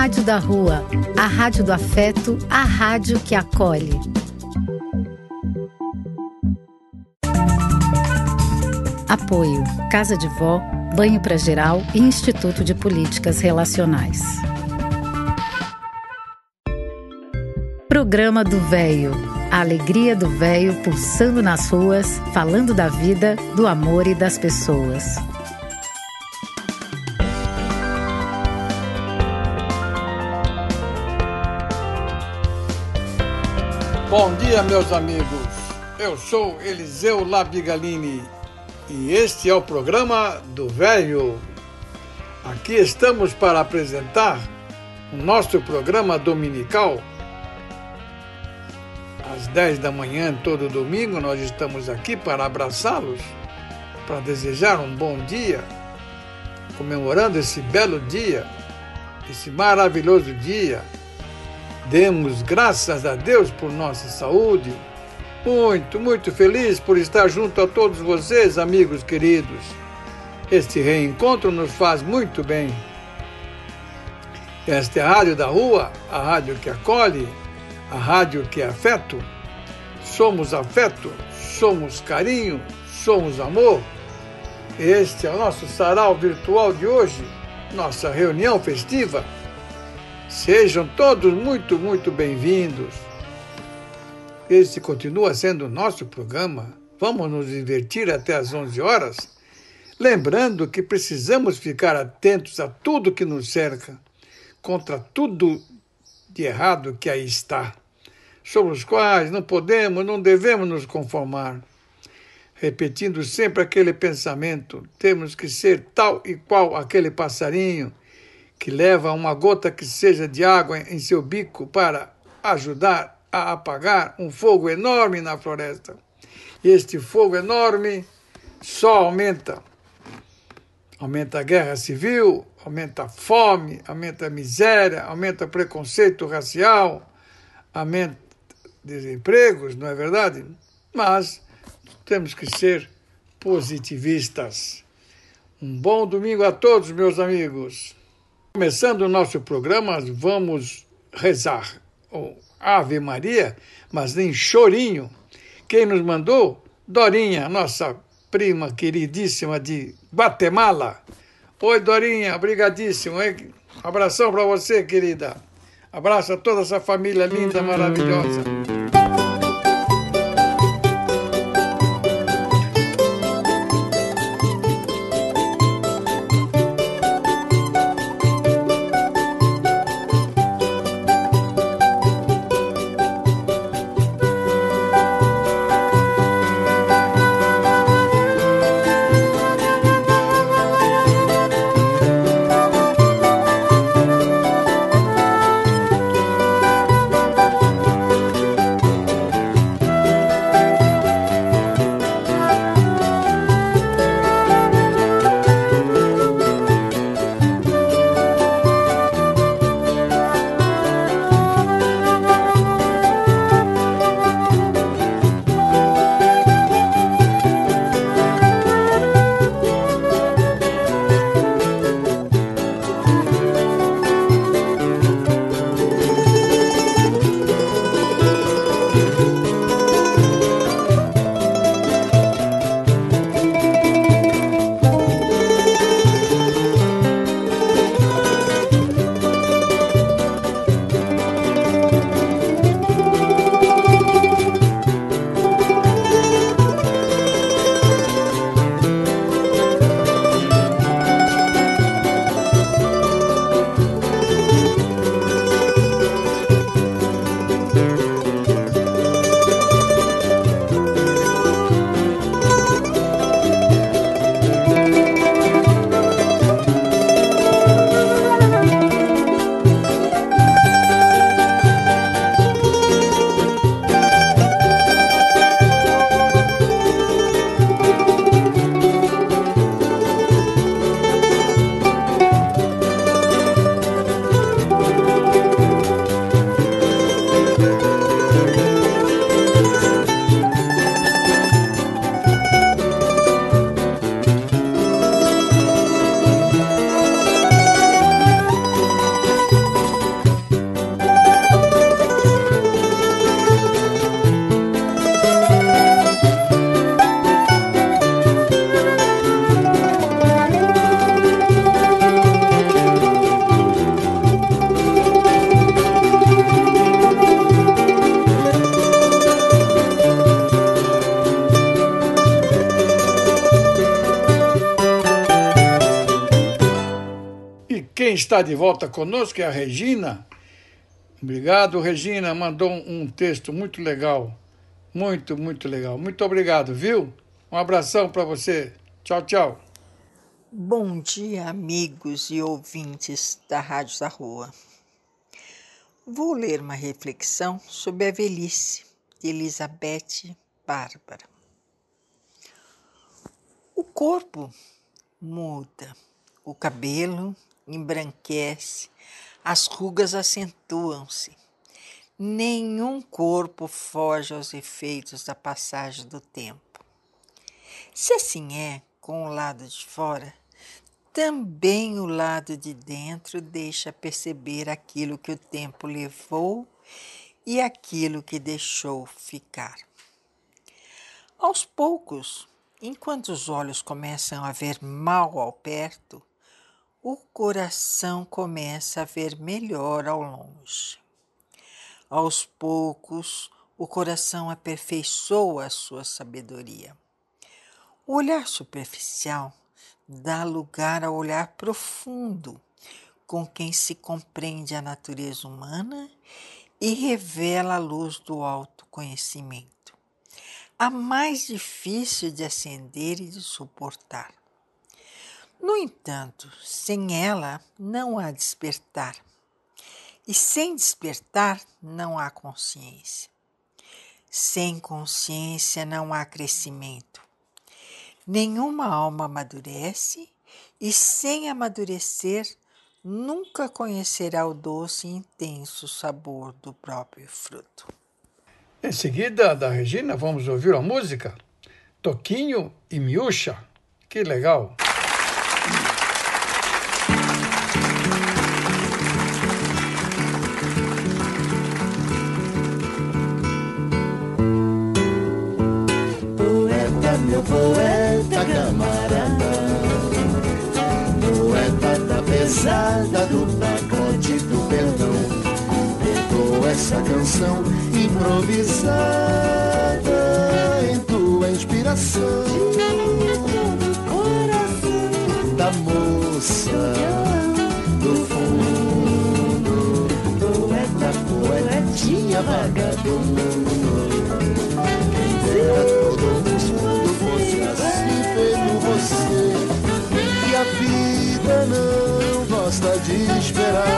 Rádio da Rua, a rádio do afeto, a rádio que acolhe. Apoio: Casa de Vó, Banho para Geral e Instituto de Políticas Relacionais. Programa do Véio. A alegria do véio pulsando nas ruas, falando da vida, do amor e das pessoas. Bom dia, meus amigos. Eu sou Eliseu Labigalini e este é o programa do Velho. Aqui estamos para apresentar o nosso programa dominical. Às 10 da manhã, todo domingo, nós estamos aqui para abraçá-los, para desejar um bom dia, comemorando esse belo dia, esse maravilhoso dia Demos graças a Deus por nossa saúde. Muito, muito feliz por estar junto a todos vocês, amigos queridos. Este reencontro nos faz muito bem. Esta é a Rádio da Rua, a rádio que acolhe, a rádio que é afeto. Somos afeto, somos carinho, somos amor. Este é o nosso sarau virtual de hoje, nossa reunião festiva Sejam todos muito, muito bem-vindos. Este continua sendo o nosso programa. Vamos nos divertir até às 11 horas. Lembrando que precisamos ficar atentos a tudo que nos cerca, contra tudo de errado que aí está, sobre os quais não podemos, não devemos nos conformar. Repetindo sempre aquele pensamento, temos que ser tal e qual aquele passarinho que leva uma gota que seja de água em seu bico para ajudar a apagar um fogo enorme na floresta. E este fogo enorme só aumenta. Aumenta a guerra civil, aumenta a fome, aumenta a miséria, aumenta o preconceito racial, aumenta desempregos, não é verdade? Mas temos que ser positivistas. Um bom domingo a todos, meus amigos. Começando o nosso programa, vamos rezar o Ave Maria, mas em chorinho. Quem nos mandou? Dorinha, nossa prima queridíssima de Guatemala. Oi, Dorinha, obrigadíssimo. Abração para você, querida. Abraço a toda essa família linda, maravilhosa. Está de volta conosco é a Regina. Obrigado, Regina. Mandou um texto muito legal. Muito, muito legal. Muito obrigado, viu? Um abração para você. Tchau, tchau. Bom dia, amigos e ouvintes da Rádio da Rua. Vou ler uma reflexão sobre a velhice de Elizabeth Bárbara. O corpo muda, o cabelo embranquece, as rugas acentuam-se. Nenhum corpo foge aos efeitos da passagem do tempo. Se assim é com o lado de fora, também o lado de dentro deixa perceber aquilo que o tempo levou e aquilo que deixou ficar. Aos poucos, enquanto os olhos começam a ver mal ao perto, o coração começa a ver melhor ao longe. Aos poucos, o coração aperfeiçoa a sua sabedoria. O olhar superficial dá lugar ao olhar profundo, com quem se compreende a natureza humana e revela a luz do autoconhecimento, a mais difícil de acender e de suportar. No entanto, sem ela não há despertar, e sem despertar não há consciência. Sem consciência não há crescimento. Nenhuma alma amadurece e, sem amadurecer, nunca conhecerá o doce e intenso sabor do próprio fruto. Em seguida, da Regina, vamos ouvir a música Toquinho e Miúcha. Que legal! Poeta camarada, poeta da pesada do pacote do perdão. Cantou essa canção improvisada em tua inspiração. Da moça do fundo, poeta, poetinha vagabundo. Gosta de esperar.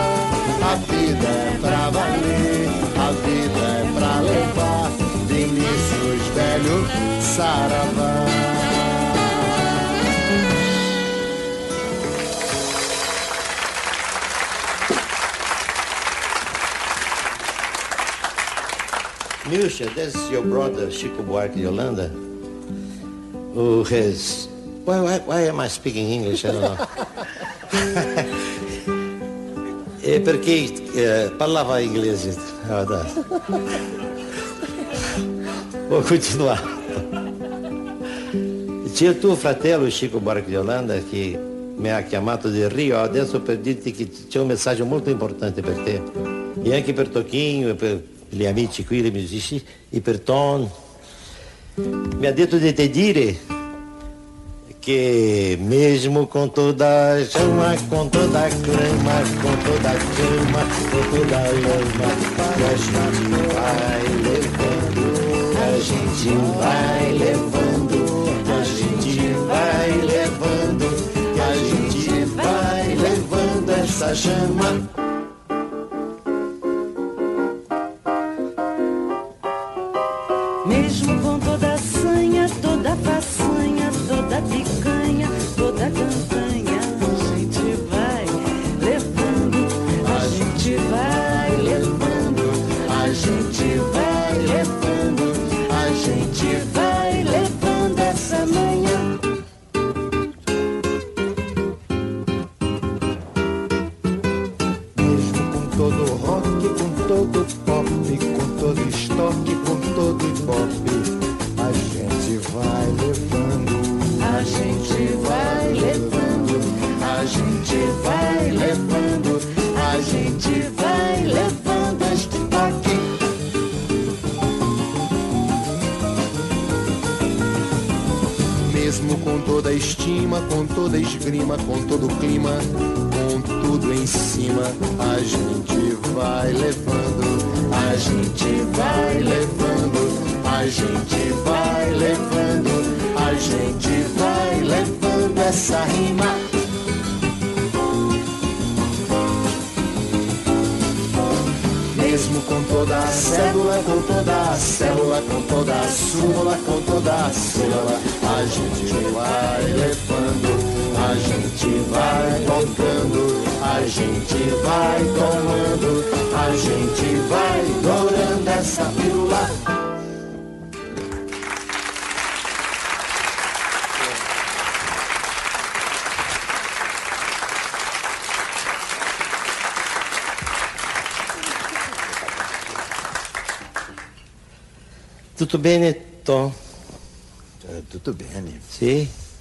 A vida é pra valer, a vida é pra levar. Vinícius Velho Saravá. Milcha, this is your brother Chico Buarque de Holanda, who has Why, why, why am I speaking English? I don't know. é perché eh, parlava inglese. Guarda. Vou continuar. Tinha tuo fratello Chico Holanda che mi ha chiamato di Rio adesso per dirti che c'è un messaggio molto importante per te e anche per Tocchino e per gli amici qui, i musicisti e per Ton. Mi ha detto di te dire que mesmo com toda a chama, com toda a clama, com toda a com toda a lama, a gente vai levando, a gente vai levando, a gente vai levando, a gente vai levando essa chama. Mesmo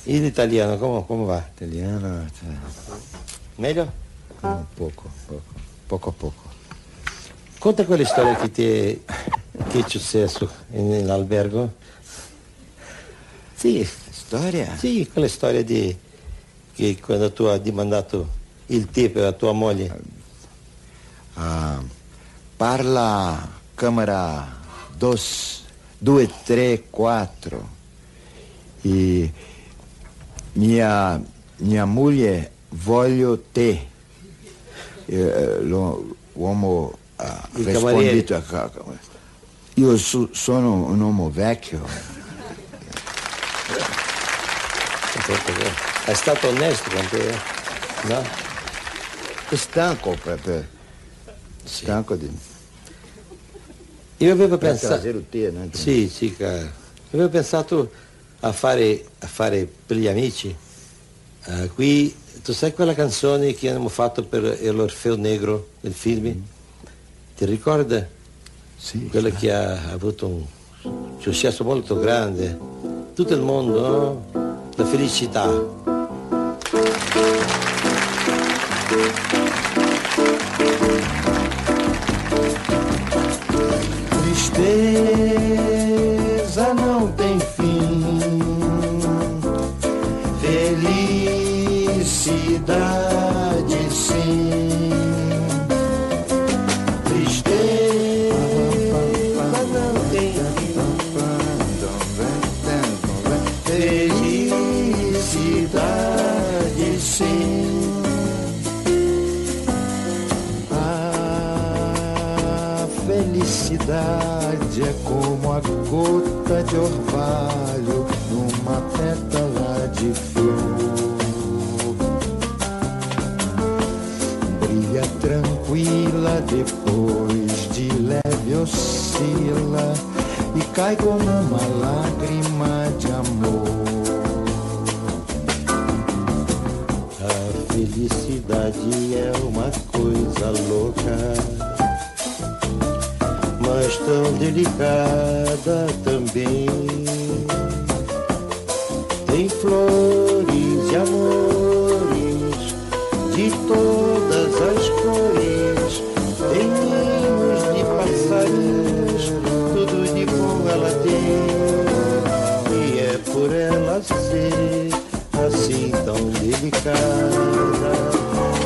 In italiano come, come va? Italiano, cioè, Meglio? un poco, poco, poco a poco. Conta quella storia che ti che è successo in, in albergo. Sì, Storia? sì, quella storia di che quando tu hai mandato il tè per la tua moglie. Ah, parla Câmara 2, 2, 3, 4. E mia, mia moglie voglio te. Eh, l'uomo ha Il rispondito a ca- io so- sono un uomo vecchio. È stato onesto con te, eh? no? È stanco per, stanco di Io avevo pensato... no? Sì, sì, cara. Avevo pensato a fare, a fare per gli amici. Eh, qui, tu sai quella canzone che abbiamo fatto per l'Orfeo Negro del film? Ti ricorda? Sì, Quella che ha avuto un successo molto grande. Tutto il mondo, no? La felicità. Felicidade é como a gota de orvalho numa pétala de flor. Brilha tranquila depois de leve oscila e cai como uma lágrima de amor. A felicidade é uma coisa louca, mas tão delicada também. Tem flores e amores de todas as cores, tem ninhos de passarinhos, tudo de bom ela tem. E é por ela ser assim tão delicada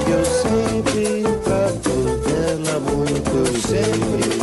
que eu sempre trato dela muito Sempre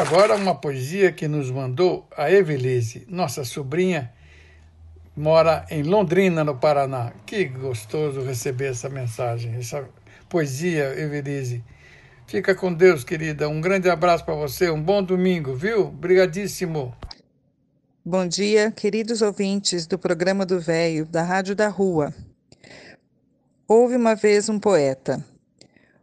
agora uma poesia que nos mandou a Evelise, nossa sobrinha, mora em Londrina, no Paraná. Que gostoso receber essa mensagem, essa poesia, Evelise. Fica com Deus, querida. Um grande abraço para você, um bom domingo, viu? Obrigadíssimo. Bom dia, queridos ouvintes do programa do Véio, da Rádio da Rua. Houve uma vez um poeta.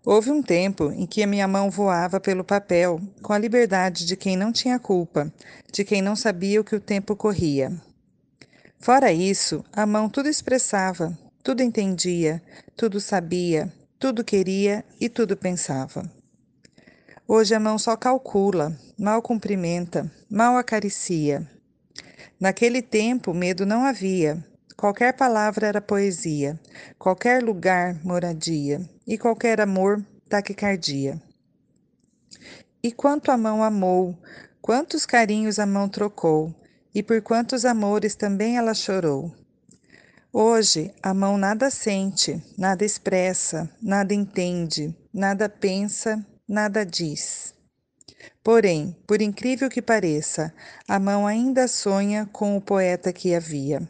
Houve um tempo em que a minha mão voava pelo papel, com a liberdade de quem não tinha culpa, de quem não sabia o que o tempo corria. Fora isso, a mão tudo expressava, tudo entendia, tudo sabia, tudo queria e tudo pensava. Hoje a mão só calcula, mal cumprimenta, mal acaricia. Naquele tempo, medo não havia. Qualquer palavra era poesia, qualquer lugar, moradia, e qualquer amor, taquicardia. E quanto a mão amou, quantos carinhos a mão trocou, e por quantos amores também ela chorou. Hoje, a mão nada sente, nada expressa, nada entende, nada pensa, nada diz. Porém, por incrível que pareça, a mão ainda sonha com o poeta que havia.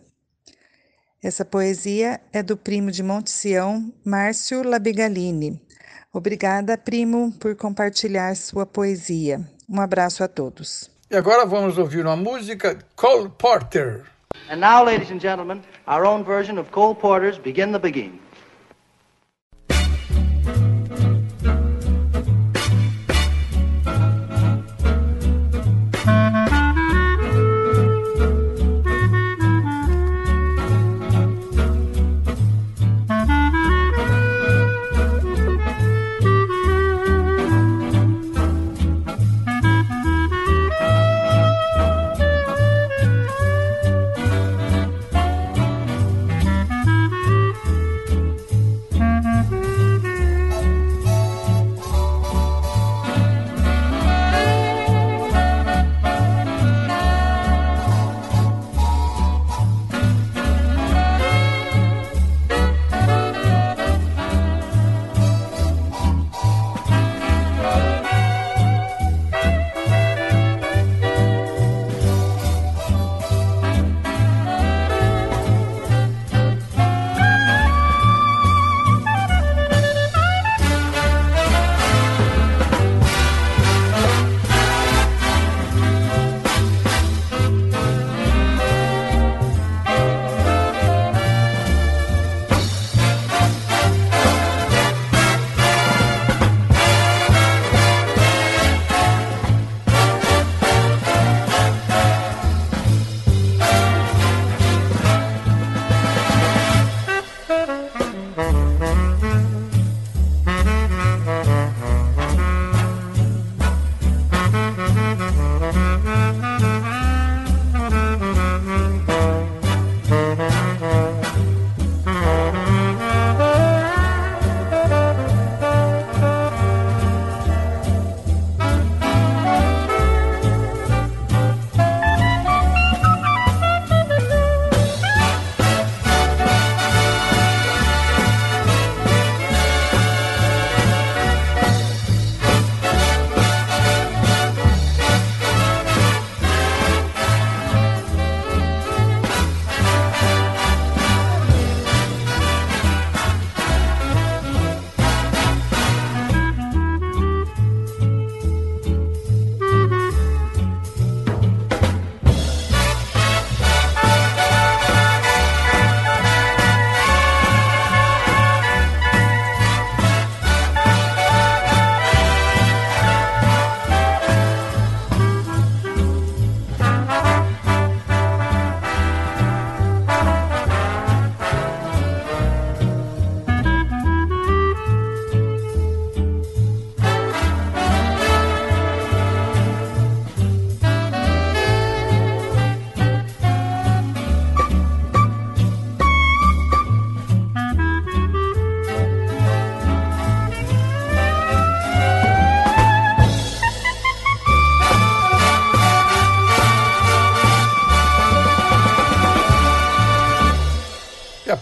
Essa poesia é do primo de Monte Sião, Márcio Labigalini. Obrigada, primo, por compartilhar sua poesia. Um abraço a todos. E agora vamos ouvir uma música Cole Porter. And now, ladies and gentlemen, our own version of Cole Porter's Begin the Begin.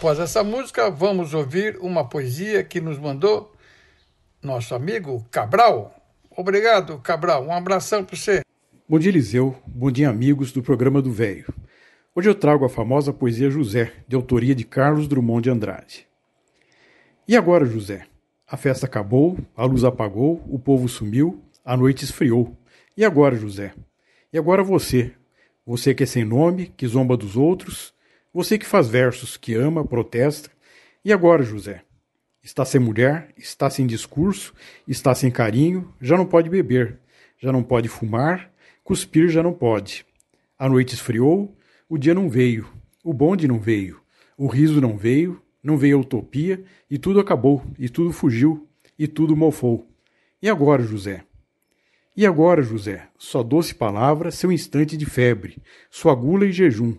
Após essa música, vamos ouvir uma poesia que nos mandou nosso amigo Cabral. Obrigado, Cabral. Um abração para você. Bom dia, Eliseu. Bom dia, amigos do programa do Velho. Hoje eu trago a famosa poesia José, de autoria de Carlos Drummond de Andrade. E agora, José? A festa acabou, a luz apagou, o povo sumiu, a noite esfriou. E agora, José? E agora você? Você que é sem nome, que zomba dos outros, você que faz versos, que ama, protesta. E agora, José? Está sem mulher, está sem discurso, está sem carinho, já não pode beber, já não pode fumar, cuspir já não pode. A noite esfriou, o dia não veio, o bonde não veio, o riso não veio, não veio a utopia, e tudo acabou, e tudo fugiu, e tudo mofou. E agora, José? E agora, José, sua doce palavra, seu instante de febre, sua gula e jejum,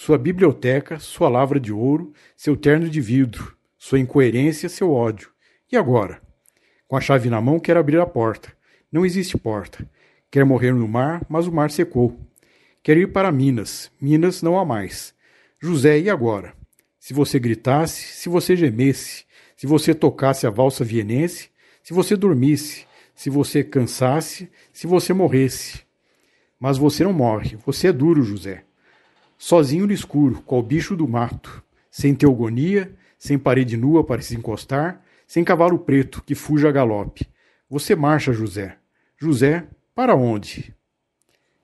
sua biblioteca, sua lavra de ouro, seu terno de vidro, sua incoerência, seu ódio. E agora? Com a chave na mão, quer abrir a porta. Não existe porta. Quer morrer no mar, mas o mar secou. Quer ir para Minas. Minas não há mais. José, e agora? Se você gritasse, se você gemesse, se você tocasse a valsa vienense, se você dormisse, se você cansasse, se você morresse. Mas você não morre, você é duro, José. Sozinho no escuro, qual bicho do mato, sem teogonia, sem parede nua para se encostar, sem cavalo preto que fuja a galope. Você marcha, José. José, para onde?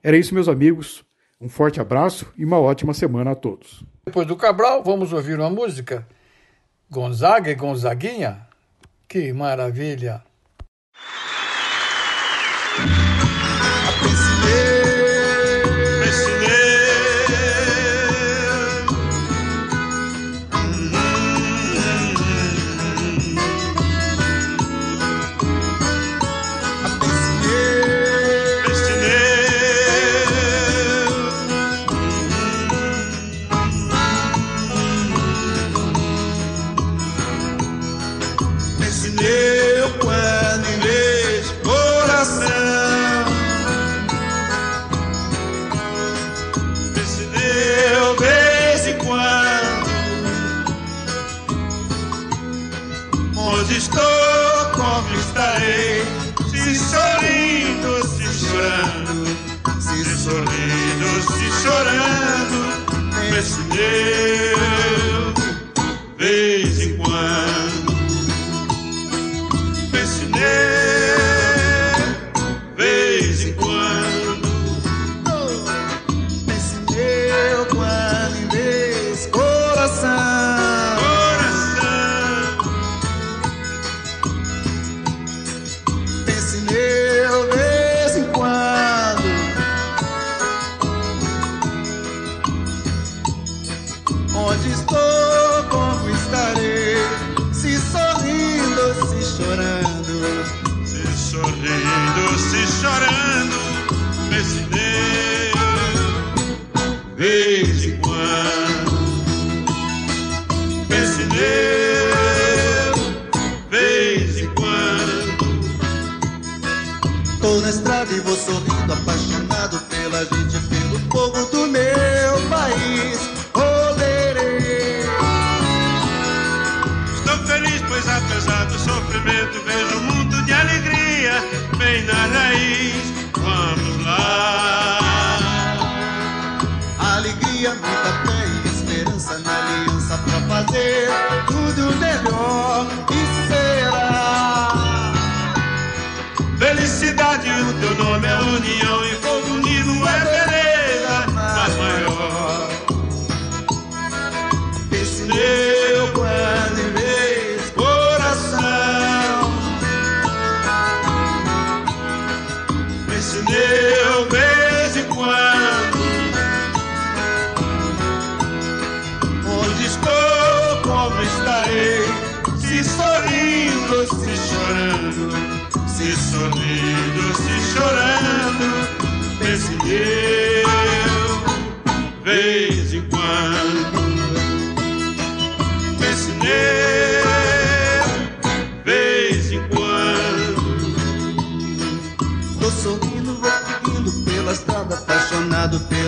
Era isso, meus amigos. Um forte abraço e uma ótima semana a todos. Depois do Cabral, vamos ouvir uma música. Gonzaga e Gonzaguinha. Que maravilha! Yeah.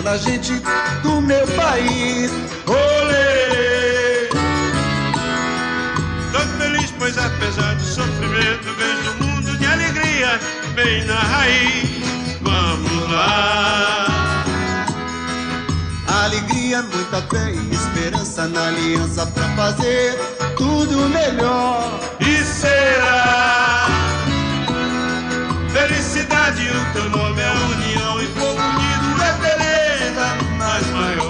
Pela gente do meu país. Olê! Tô feliz, pois apesar do sofrimento, vejo um mundo de alegria bem na raiz. Vamos lá! Alegria, muita fé e esperança na aliança pra fazer tudo melhor. E será felicidade, o teu nome é união e povo unido é beleza mais maior.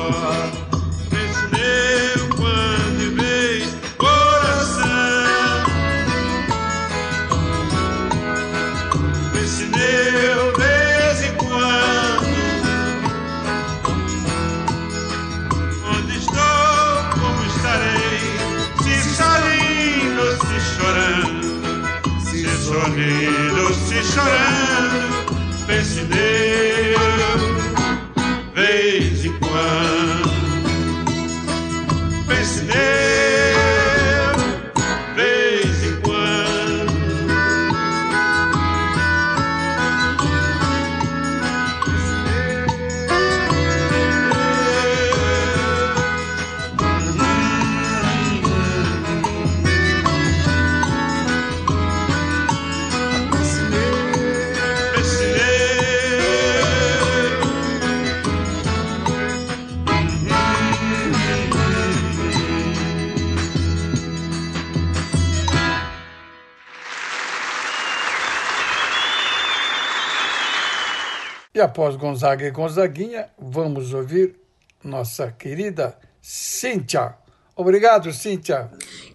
E após Gonzaga e Gonzaguinha, vamos ouvir nossa querida Cíntia. Obrigado, Cíntia.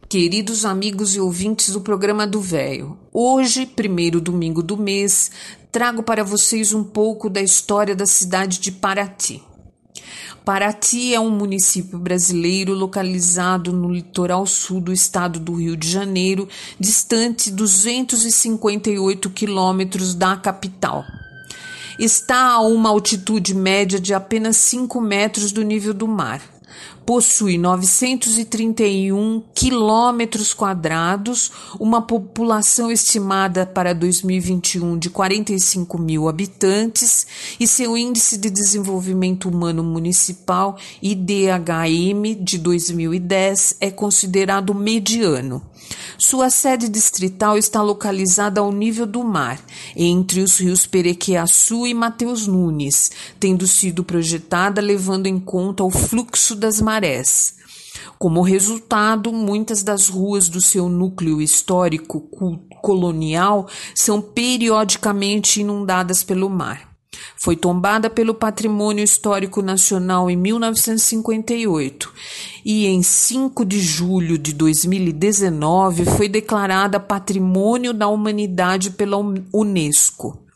Queridos amigos e ouvintes do programa do Véio, hoje, primeiro domingo do mês, trago para vocês um pouco da história da cidade de Paraty. Paraty é um município brasileiro localizado no litoral sul do estado do Rio de Janeiro, distante 258 quilômetros da capital. Está a uma altitude média de apenas 5 metros do nível do mar. Possui 931 quilômetros quadrados, uma população estimada para 2021 de 45 mil habitantes e seu Índice de Desenvolvimento Humano Municipal, IDHM, de 2010 é considerado mediano. Sua sede distrital está localizada ao nível do mar, entre os rios Perequiaçu e Mateus Nunes, tendo sido projetada levando em conta o fluxo das marés. Como resultado, muitas das ruas do seu núcleo histórico colonial são periodicamente inundadas pelo mar. Foi tombada pelo Patrimônio Histórico Nacional em 1958 e em 5 de julho de 2019 foi declarada Patrimônio da Humanidade pela Unesco.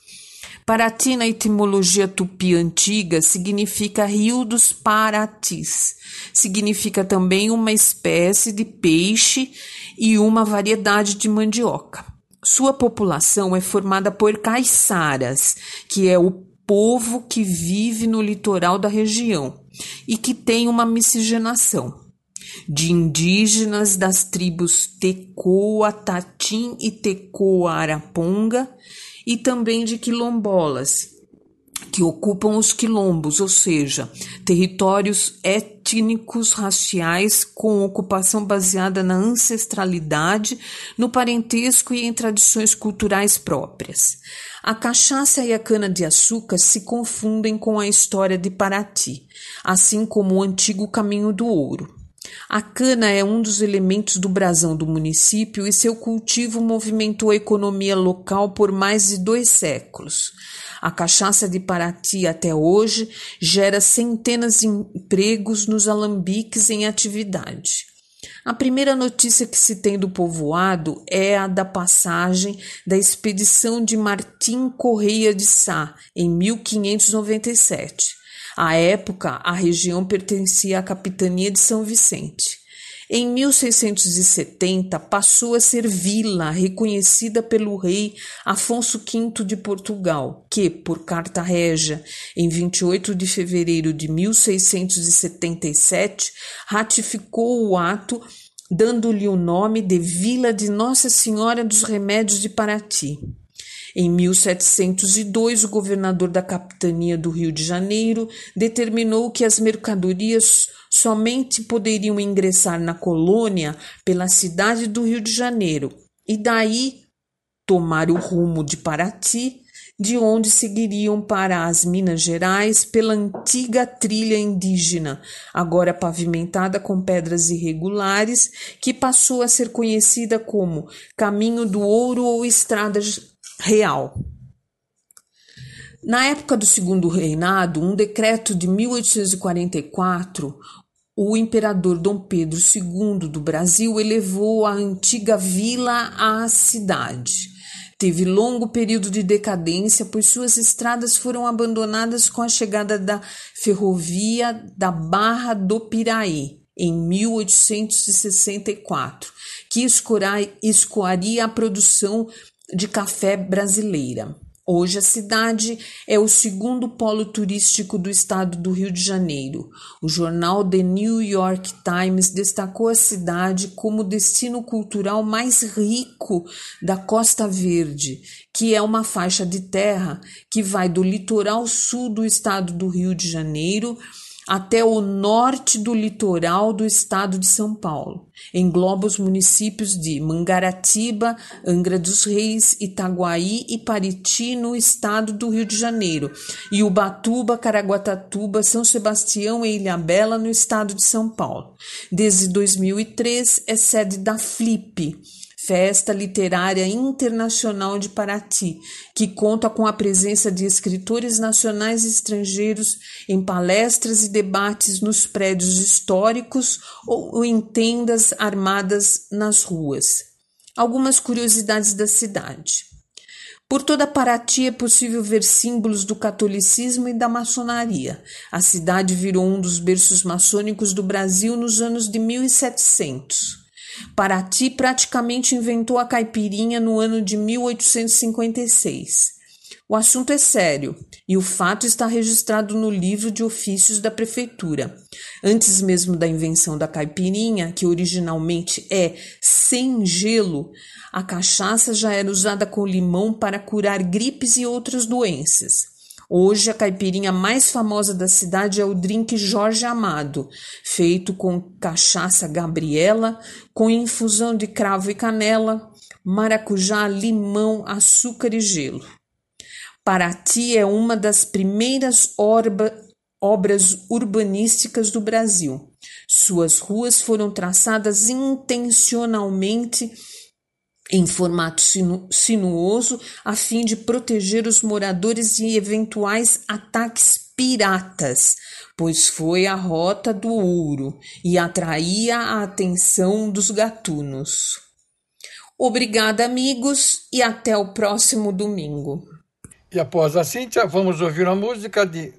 Paraty, na etimologia tupi antiga, significa Rio dos Paratis. Significa também uma espécie de peixe e uma variedade de mandioca. Sua população é formada por caiçaras, que é o povo que vive no litoral da região e que tem uma miscigenação. De indígenas das tribos Tecoa, Tatim e Tecoa Araponga e também de quilombolas, que ocupam os quilombos, ou seja, territórios étnicos raciais com ocupação baseada na ancestralidade, no parentesco e em tradições culturais próprias. A cachaça e a cana-de-açúcar se confundem com a história de Paraty, assim como o antigo caminho do ouro. A cana é um dos elementos do brasão do município e seu cultivo movimentou a economia local por mais de dois séculos. A cachaça de Paraty até hoje gera centenas de empregos nos alambiques em atividade. A primeira notícia que se tem do povoado é a da passagem da expedição de Martim Correia de Sá, em 1597. À época, a região pertencia à capitania de São Vicente. Em 1670, passou a ser vila reconhecida pelo rei Afonso V de Portugal, que, por carta régia, em 28 de fevereiro de 1677, ratificou o ato, dando-lhe o nome de Vila de Nossa Senhora dos Remédios de Paraty. Em 1702, o governador da capitania do Rio de Janeiro determinou que as mercadorias somente poderiam ingressar na colônia pela cidade do Rio de Janeiro e daí tomar o rumo de Paraty, de onde seguiriam para as Minas Gerais pela antiga trilha indígena, agora pavimentada com pedras irregulares, que passou a ser conhecida como Caminho do Ouro ou Estrada Real. Na época do segundo reinado, um decreto de 1844, o imperador Dom Pedro II do Brasil elevou a antiga vila à cidade. Teve longo período de decadência, pois suas estradas foram abandonadas com a chegada da ferrovia da Barra do Piraí, em 1864, que escoaria a produção de café brasileira. Hoje a cidade é o segundo polo turístico do estado do Rio de Janeiro. O jornal The New York Times destacou a cidade como o destino cultural mais rico da Costa Verde, que é uma faixa de terra que vai do litoral sul do estado do Rio de Janeiro até o norte do litoral do estado de São Paulo. Engloba os municípios de Mangaratiba, Angra dos Reis, Itaguaí e Pariti, no estado do Rio de Janeiro, e Ubatuba, Caraguatatuba, São Sebastião e Ilhabela, no estado de São Paulo. Desde 2003 é sede da FLIP, Festa Literária Internacional de Paraty, que conta com a presença de escritores nacionais e estrangeiros em palestras e debates nos prédios históricos ou em tendas armadas nas ruas. Algumas curiosidades da cidade. Por toda Paraty é possível ver símbolos do catolicismo e da maçonaria. A cidade virou um dos berços maçônicos do Brasil nos anos de 1700. Paraty praticamente inventou a caipirinha no ano de 1856. O assunto é sério e o fato está registrado no livro de ofícios da prefeitura. Antes mesmo da invenção da caipirinha, que originalmente é sem gelo, a cachaça já era usada com limão para curar gripes e outras doenças. Hoje, a caipirinha mais famosa da cidade é o drink Jorge Amado, feito com cachaça Gabriela, com infusão de cravo e canela, maracujá, limão, açúcar e gelo. Paraty é uma das primeiras orba, obras urbanísticas do Brasil. Suas ruas foram traçadas intencionalmente em formato sinu sinuoso a fim de proteger os moradores de eventuais ataques piratas, pois foi a rota do ouro e atraía a atenção dos gatunos. Obrigada, amigos, e até o próximo domingo. E após a Cíntia, vamos ouvir a música de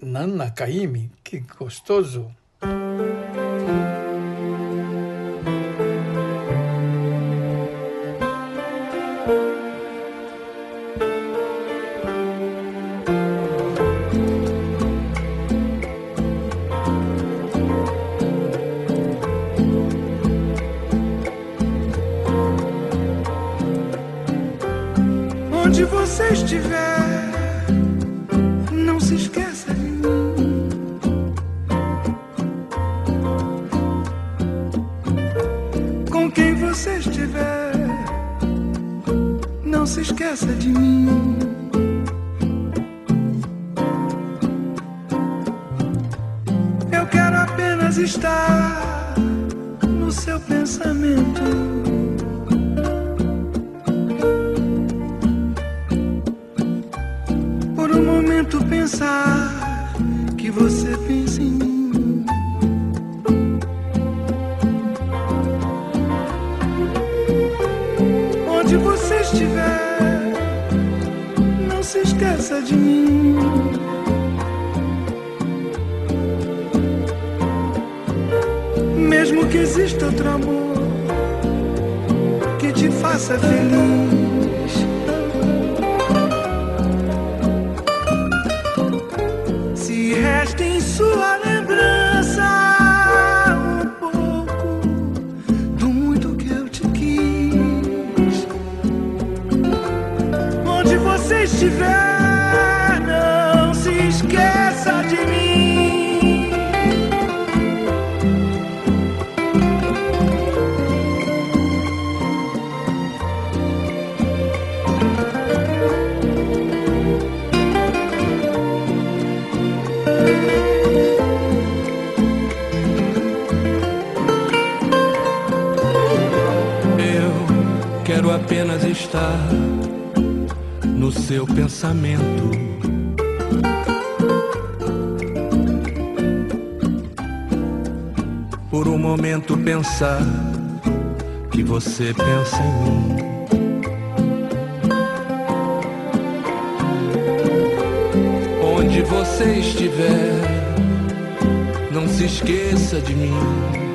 Nana Caymmi, que gostoso. Estiver, não se esqueça de mim. Com quem você estiver, não se esqueça de mim. Eu quero apenas estar no seu pensamento. Pensar que você pensa em mim. Onde você estiver, não se esqueça de mim. Mesmo que exista outro amor que te faça feliz. Apenas estar no seu pensamento. Por um momento pensar que você pensa em mim. Onde você estiver, não se esqueça de mim.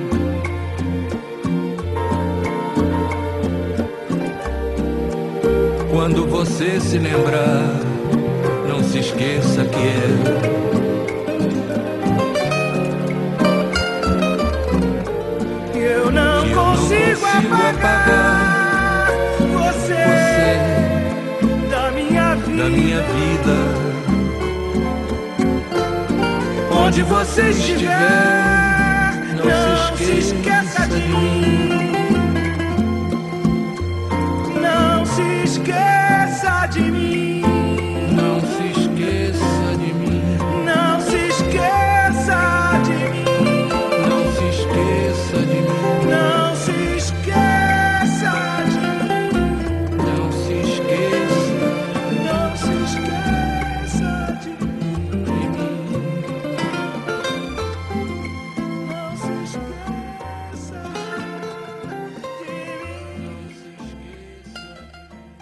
Quando você se lembrar, não se esqueça que é. Eu não Eu consigo, consigo apagar, você, da minha vida. da minha vida. Onde você estiver, não, não se esqueça de mim.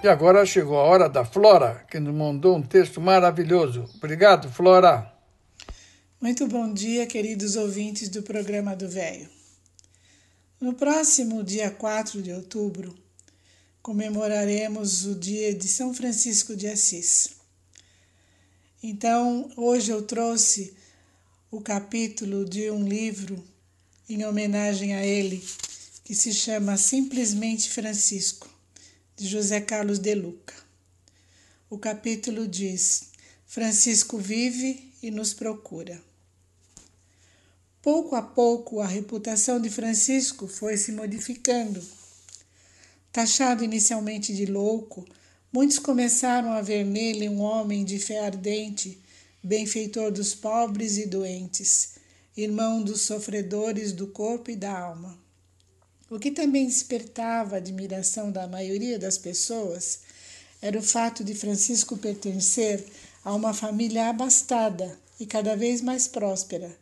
Agora chegou a hora da Flora, que nos mandou um texto maravilhoso. Obrigado, Flora. Muito bom dia, queridos ouvintes do programa do Velho. No próximo dia 4 de outubro, comemoraremos o dia de São Francisco de Assis. Então, hoje eu trouxe o capítulo de um livro em homenagem a ele, que se chama Simplesmente Francisco, de José Carlos de Luca. O capítulo diz: Francisco vive e nos procura. Pouco a pouco, a reputação de Francisco foi se modificando. Taxado inicialmente de louco, muitos começaram a ver nele um homem de fé ardente, benfeitor dos pobres e doentes, irmão dos sofredores do corpo e da alma. O que também despertava a admiração da maioria das pessoas era o fato de Francisco pertencer a uma família abastada e cada vez mais próspera,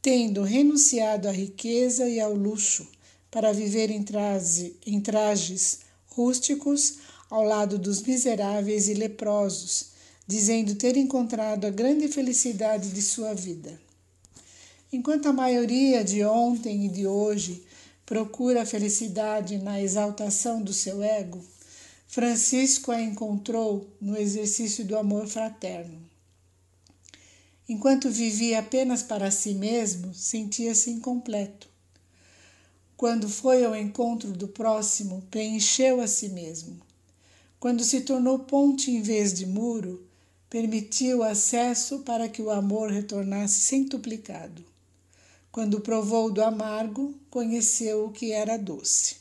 tendo renunciado à riqueza e ao luxo para viver em, em trajes rústicos ao lado dos miseráveis e leprosos, dizendo ter encontrado a grande felicidade de sua vida. Enquanto a maioria de ontem e de hoje procura a felicidade na exaltação do seu ego, Francisco a encontrou no exercício do amor fraterno. Enquanto vivia apenas para si mesmo, sentia-se incompleto. Quando foi ao encontro do próximo, preencheu a si mesmo. Quando se tornou ponte em vez de muro, permitiu acesso para que o amor retornasse centuplicado. Quando provou do amargo, conheceu o que era doce.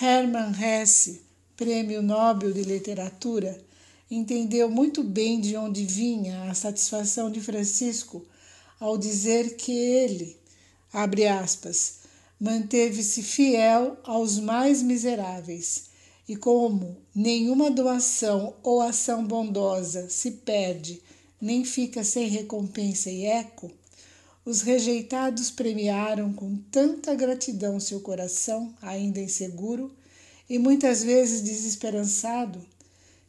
Hermann Hesse, Prêmio Nobel de Literatura, entendeu muito bem de onde vinha a satisfação de Francisco ao dizer que ele, abre aspas, manteve-se fiel aos mais miseráveis e como nenhuma doação ou ação bondosa se perde nem fica sem recompensa e eco, os rejeitados premiaram com tanta gratidão seu coração, ainda inseguro e muitas vezes desesperançado,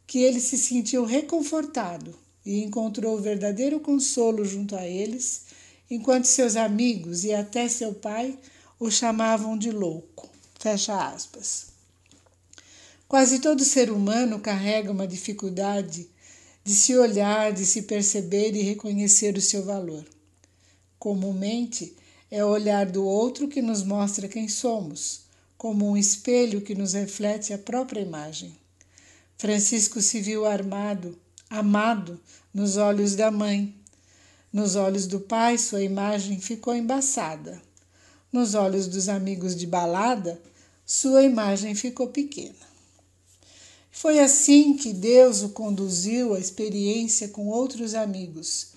que ele se sentiu reconfortado e encontrou verdadeiro consolo junto a eles, enquanto seus amigos e até seu pai o chamavam de louco. Fecha aspas. Quase todo ser humano carrega uma dificuldade de se olhar, de se perceber e reconhecer o seu valor. Comumente, é o olhar do outro que nos mostra quem somos, como um espelho que nos reflete a própria imagem. Francisco se viu armado, amado nos olhos da mãe. Nos olhos do pai, sua imagem ficou embaçada. Nos olhos dos amigos de balada, sua imagem ficou pequena. Foi assim que Deus o conduziu à experiência com outros amigos,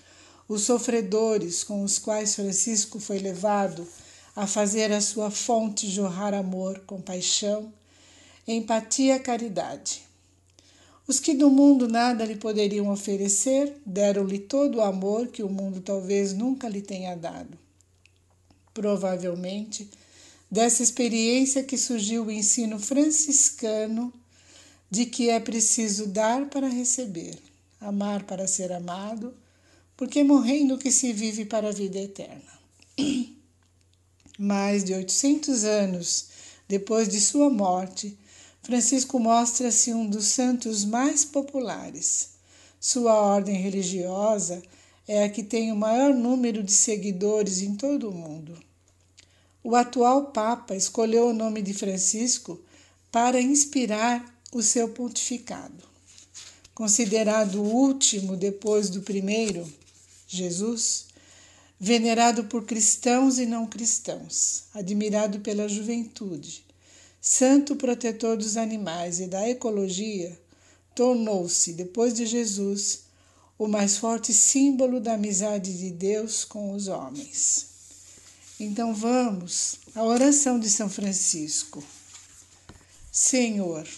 os sofredores com os quais Francisco foi levado a fazer a sua fonte jorrar amor, compaixão, empatia, caridade. Os que do mundo nada lhe poderiam oferecer, deram-lhe todo o amor que o mundo talvez nunca lhe tenha dado. Provavelmente, dessa experiência que surgiu o ensino franciscano de que é preciso dar para receber, amar para ser amado, porque morrendo que se vive para a vida eterna. Mais de 800 anos depois de sua morte, Francisco mostra-se um dos santos mais populares. Sua ordem religiosa é a que tem o maior número de seguidores em todo o mundo. O atual Papa escolheu o nome de Francisco para inspirar o seu pontificado. Considerado o último depois do primeiro, Jesus, venerado por cristãos e não cristãos, admirado pela juventude, santo protetor dos animais e da ecologia, tornou-se, depois de Jesus, o mais forte símbolo da amizade de Deus com os homens. Então vamos à oração de São Francisco. Senhor,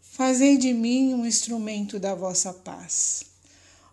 fazei de mim um instrumento da vossa paz.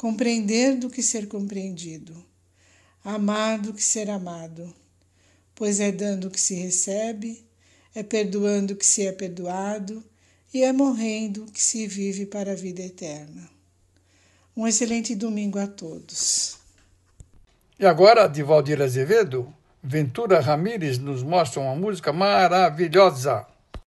compreender do que ser compreendido, amar do que ser amado, pois é dando que se recebe, é perdoando que se é perdoado e é morrendo que se vive para a vida eterna. Um excelente domingo a todos. E agora, de Valdir Azevedo, Ventura Ramires nos mostra uma música maravilhosa.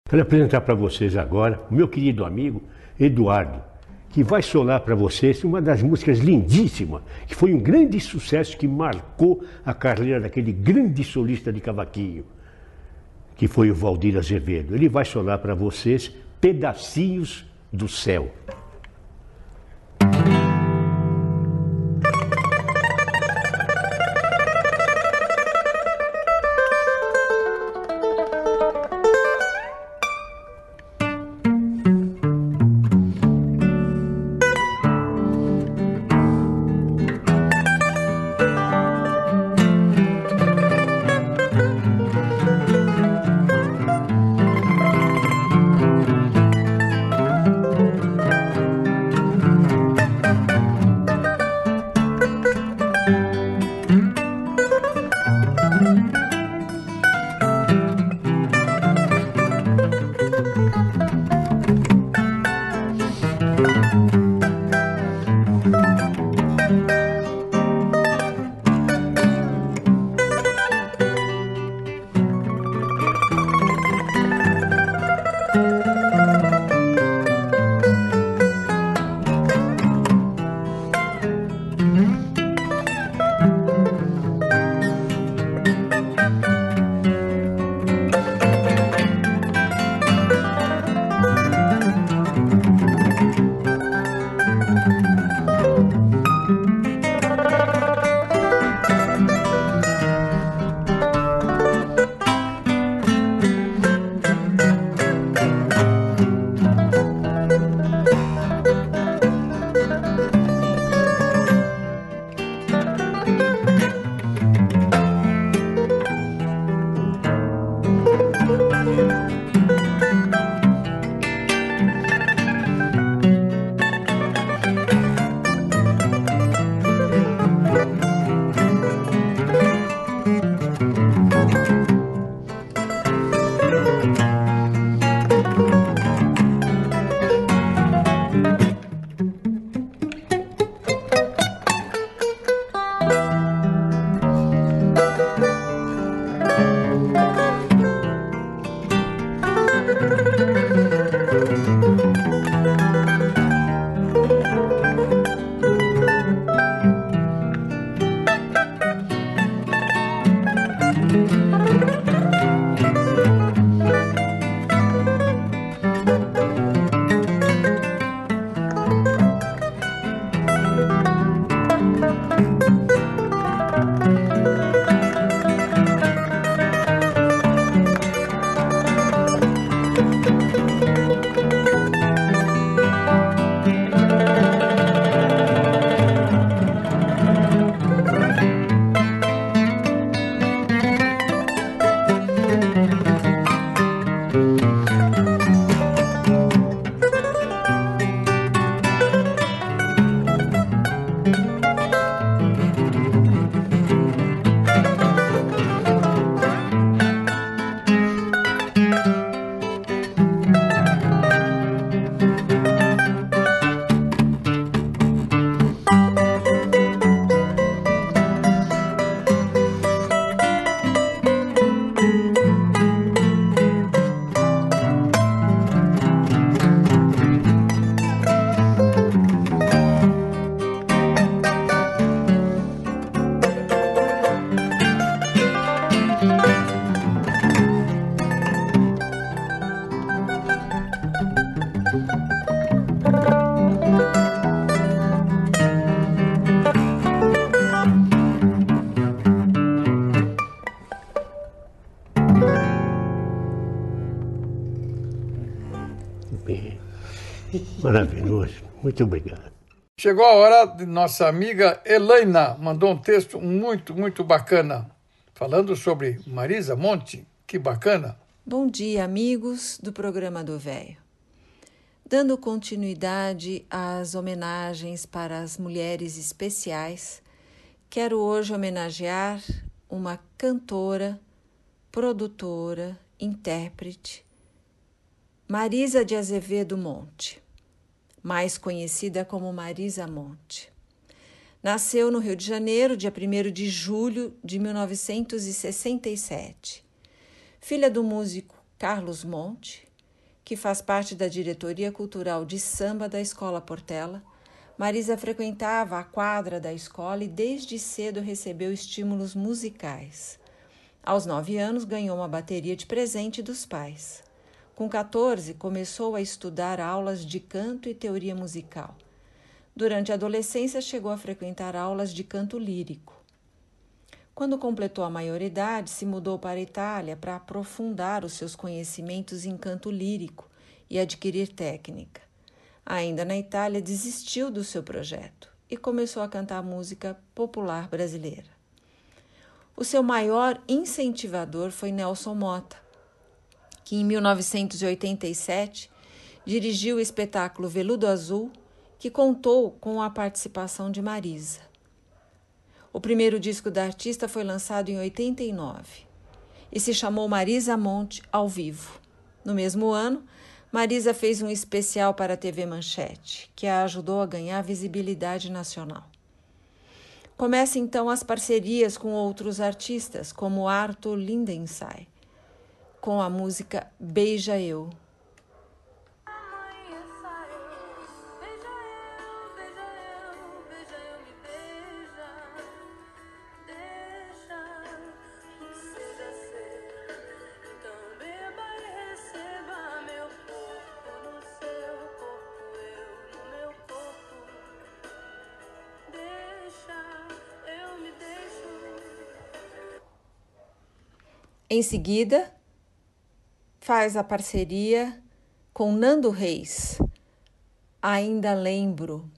Quero apresentar para vocês agora o meu querido amigo Eduardo, que vai solar para vocês uma das músicas lindíssimas, que foi um grande sucesso que marcou a carreira daquele grande solista de cavaquinho, que foi o Valdir Azevedo. Ele vai solar para vocês Pedacinhos do Céu. Muito obrigado. Chegou a hora de nossa amiga Elaina mandou um texto muito, muito bacana, falando sobre Marisa Monte. Que bacana. Bom dia, amigos do programa do Véio. Dando continuidade às homenagens para as mulheres especiais, quero hoje homenagear uma cantora, produtora, intérprete, Marisa de Azevedo Monte, mais conhecida como Marisa Monte. Nasceu no Rio de Janeiro, dia 1 de julho de 1967. Filha do músico Carlos Monte, que faz parte da diretoria cultural de samba da Escola Portela, Marisa frequentava a quadra da escola e desde cedo recebeu estímulos musicais. Aos nove anos, ganhou uma bateria de presente dos pais. Com 14, começou a estudar aulas de canto e teoria musical. Durante a adolescência, chegou a frequentar aulas de canto lírico. Quando completou a maioridade, se mudou para a Itália para aprofundar os seus conhecimentos em canto lírico e adquirir técnica. Ainda na Itália, desistiu do seu projeto e começou a cantar música popular brasileira. O seu maior incentivador foi Nelson Mota, que em 1987 dirigiu o espetáculo Veludo Azul, que contou com a participação de Marisa. O primeiro disco da artista foi lançado em 89 e se chamou Marisa Monte ao vivo. No mesmo ano, Marisa fez um especial para a TV Manchete, que a ajudou a ganhar visibilidade nacional. Começa então as parcerias com outros artistas, como Arthur Lindensay, com a música Beija Eu. Em seguida, faz a parceria com Nando Reis. Ainda lembro.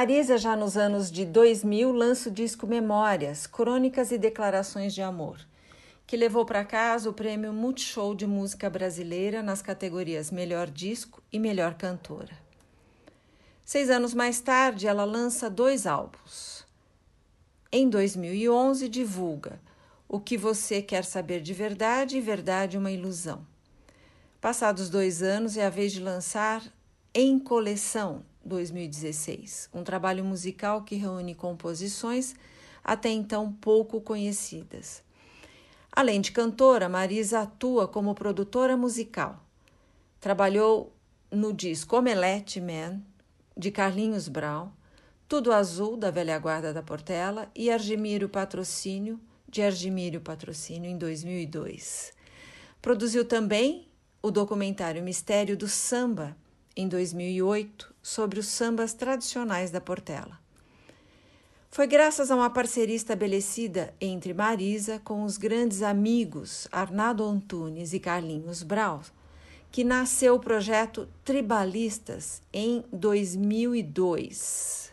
Marisa, já nos anos de 2000, lança o disco Memórias, Crônicas e Declarações de Amor, que levou para casa o prêmio Multishow de Música Brasileira nas categorias Melhor Disco e Melhor Cantora. Seis anos mais tarde, ela lança dois álbuns. Em 2011, divulga O que Você Quer Saber de Verdade e Verdade Uma Ilusão. Passados dois anos, é a vez de lançar Em Coleção, 2016, um trabalho musical que reúne composições até então pouco conhecidas. Além de cantora, Marisa atua como produtora musical. Trabalhou no disco Omelette Man, de Carlinhos Brown, Tudo Azul, da Velha Guarda da Portela, e Argemiro Patrocínio, de Argemiro Patrocínio, em 2002. Produziu também o documentário Mistério do Samba, em 2008, sobre os sambas tradicionais da Portela. Foi graças a uma parceria estabelecida entre Marisa com os grandes amigos Arnaldo Antunes e Carlinhos Brau que nasceu o projeto Tribalistas em 2002.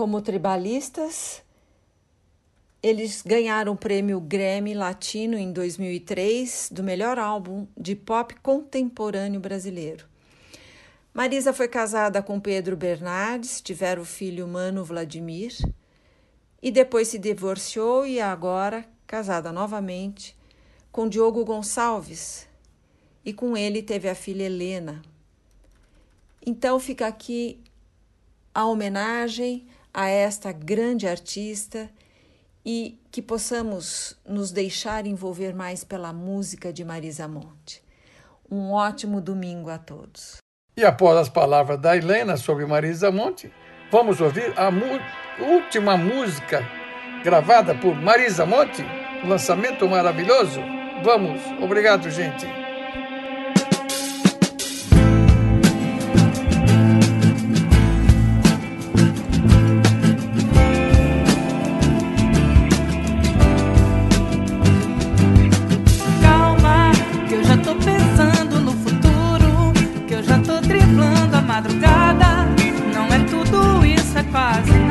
Como tribalistas. Eles ganharam o prêmio Grammy Latino em 2003 do melhor álbum de pop contemporâneo brasileiro. Marisa foi casada com Pedro Bernardes, tiveram o filho Mano Vladimir e depois se divorciou e agora casada novamente com Diogo Gonçalves e com ele teve a filha Helena. Então fica aqui a homenagem a esta grande artista e que possamos nos deixar envolver mais pela música de Marisa Monte. Um ótimo domingo a todos. E após as palavras da Helena sobre Marisa Monte, vamos ouvir a última música gravada por Marisa Monte, um lançamento maravilhoso. Vamos, obrigado, gente. Agora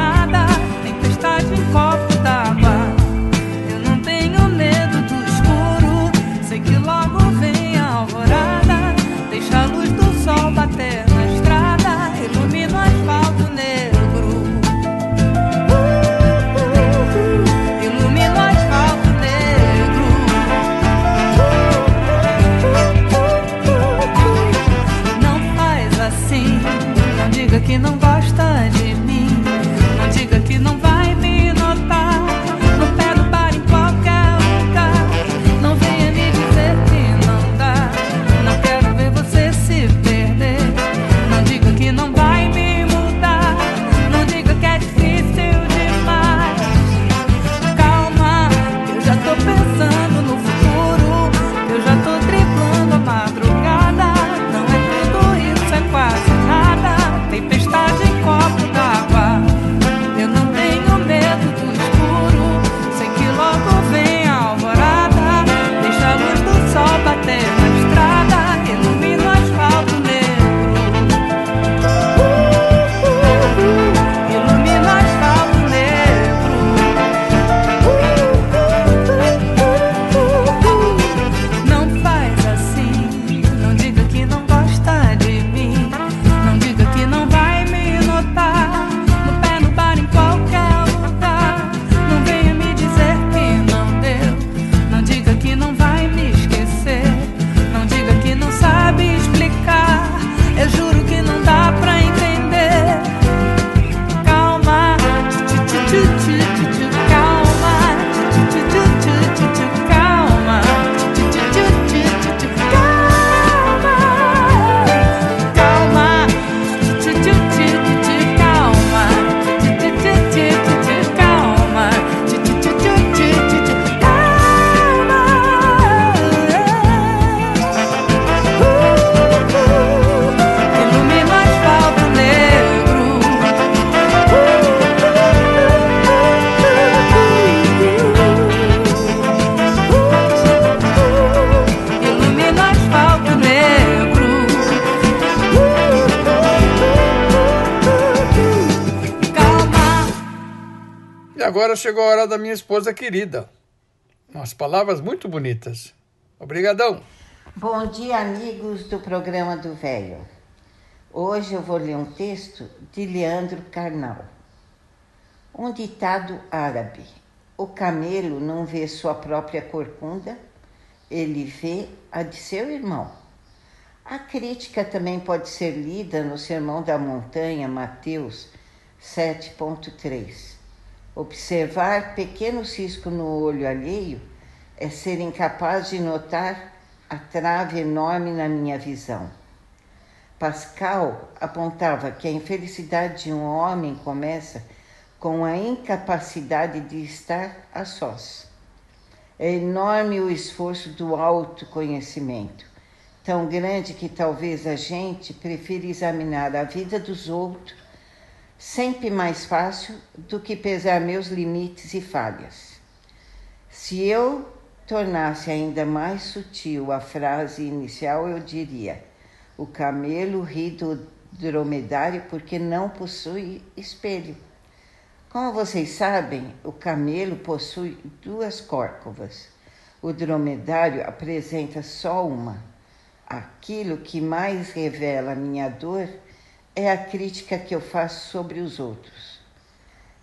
chegou a hora da minha esposa querida. Umas palavras muito bonitas. Obrigadão. Bom dia, amigos do programa do Velho. Hoje eu vou ler um texto de Leandro Carnal. Um ditado árabe. O camelo não vê sua própria corcunda, ele vê a de seu irmão. A crítica também pode ser lida no Sermão da Montanha, Mateus 7.3. Observar pequeno cisco no olho alheio é ser incapaz de notar a trave enorme na minha visão. Pascal apontava que a infelicidade de um homem começa com a incapacidade de estar a sós. É enorme o esforço do autoconhecimento, tão grande que talvez a gente prefira examinar a vida dos outros sempre mais fácil do que pesar meus limites e falhas. Se eu tornasse ainda mais sutil a frase inicial, eu diria: o camelo ri do dromedário porque não possui espelho. Como vocês sabem, o camelo possui duas córcovas. O dromedário apresenta só uma. Aquilo que mais revela minha dor é a crítica que eu faço sobre os outros.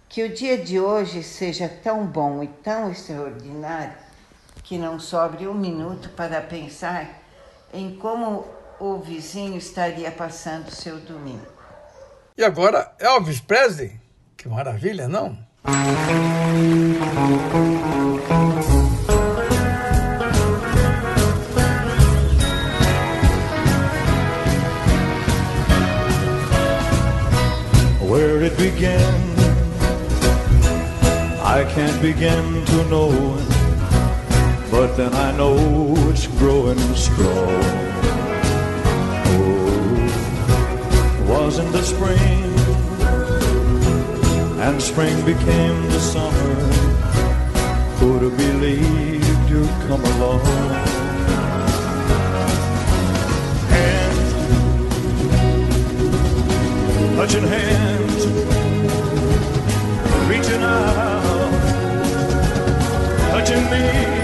Que o dia de hoje seja tão bom e tão extraordinário que não sobre um minuto para pensar em como o vizinho estaria passando seu domingo. E agora, Elvis Presley? Que maravilha, não? Began, I can't begin to know, but then I know it's growing strong. Oh, was in the spring and spring became the summer. Could have believed you'd come along. Touching hands, now touching me.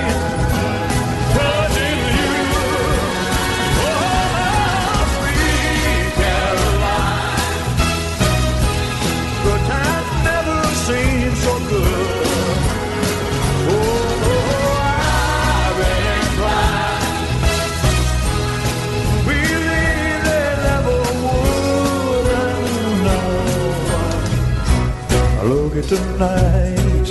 I tonight,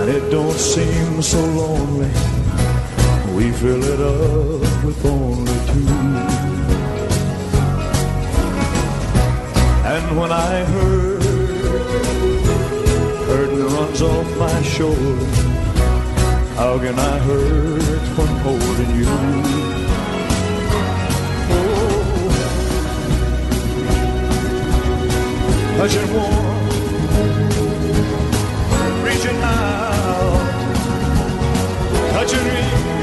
and it don't seem so lonely. We fill it up with only two. And when I hurt, burden runs off my shoulder. How can I hurt when holding you? Oh, touching warm, imaginary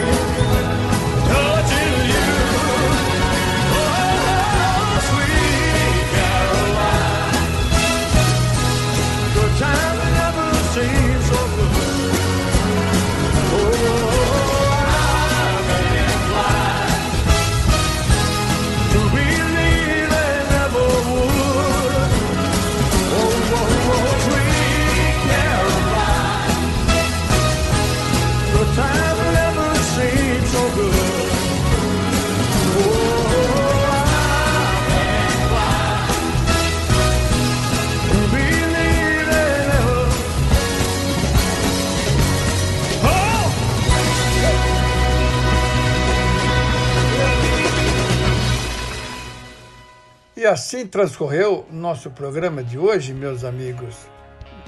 E assim transcorreu nosso programa de hoje, meus amigos.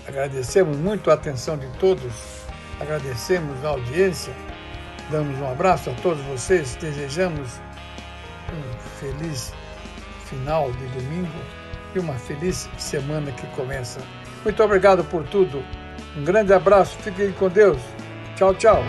Agradecemos muito a atenção de todos, agradecemos a audiência, damos um abraço a todos vocês, desejamos um feliz final de domingo e uma feliz semana que começa. Muito obrigado por tudo. Um grande abraço, fiquem com Deus. Tchau, tchau.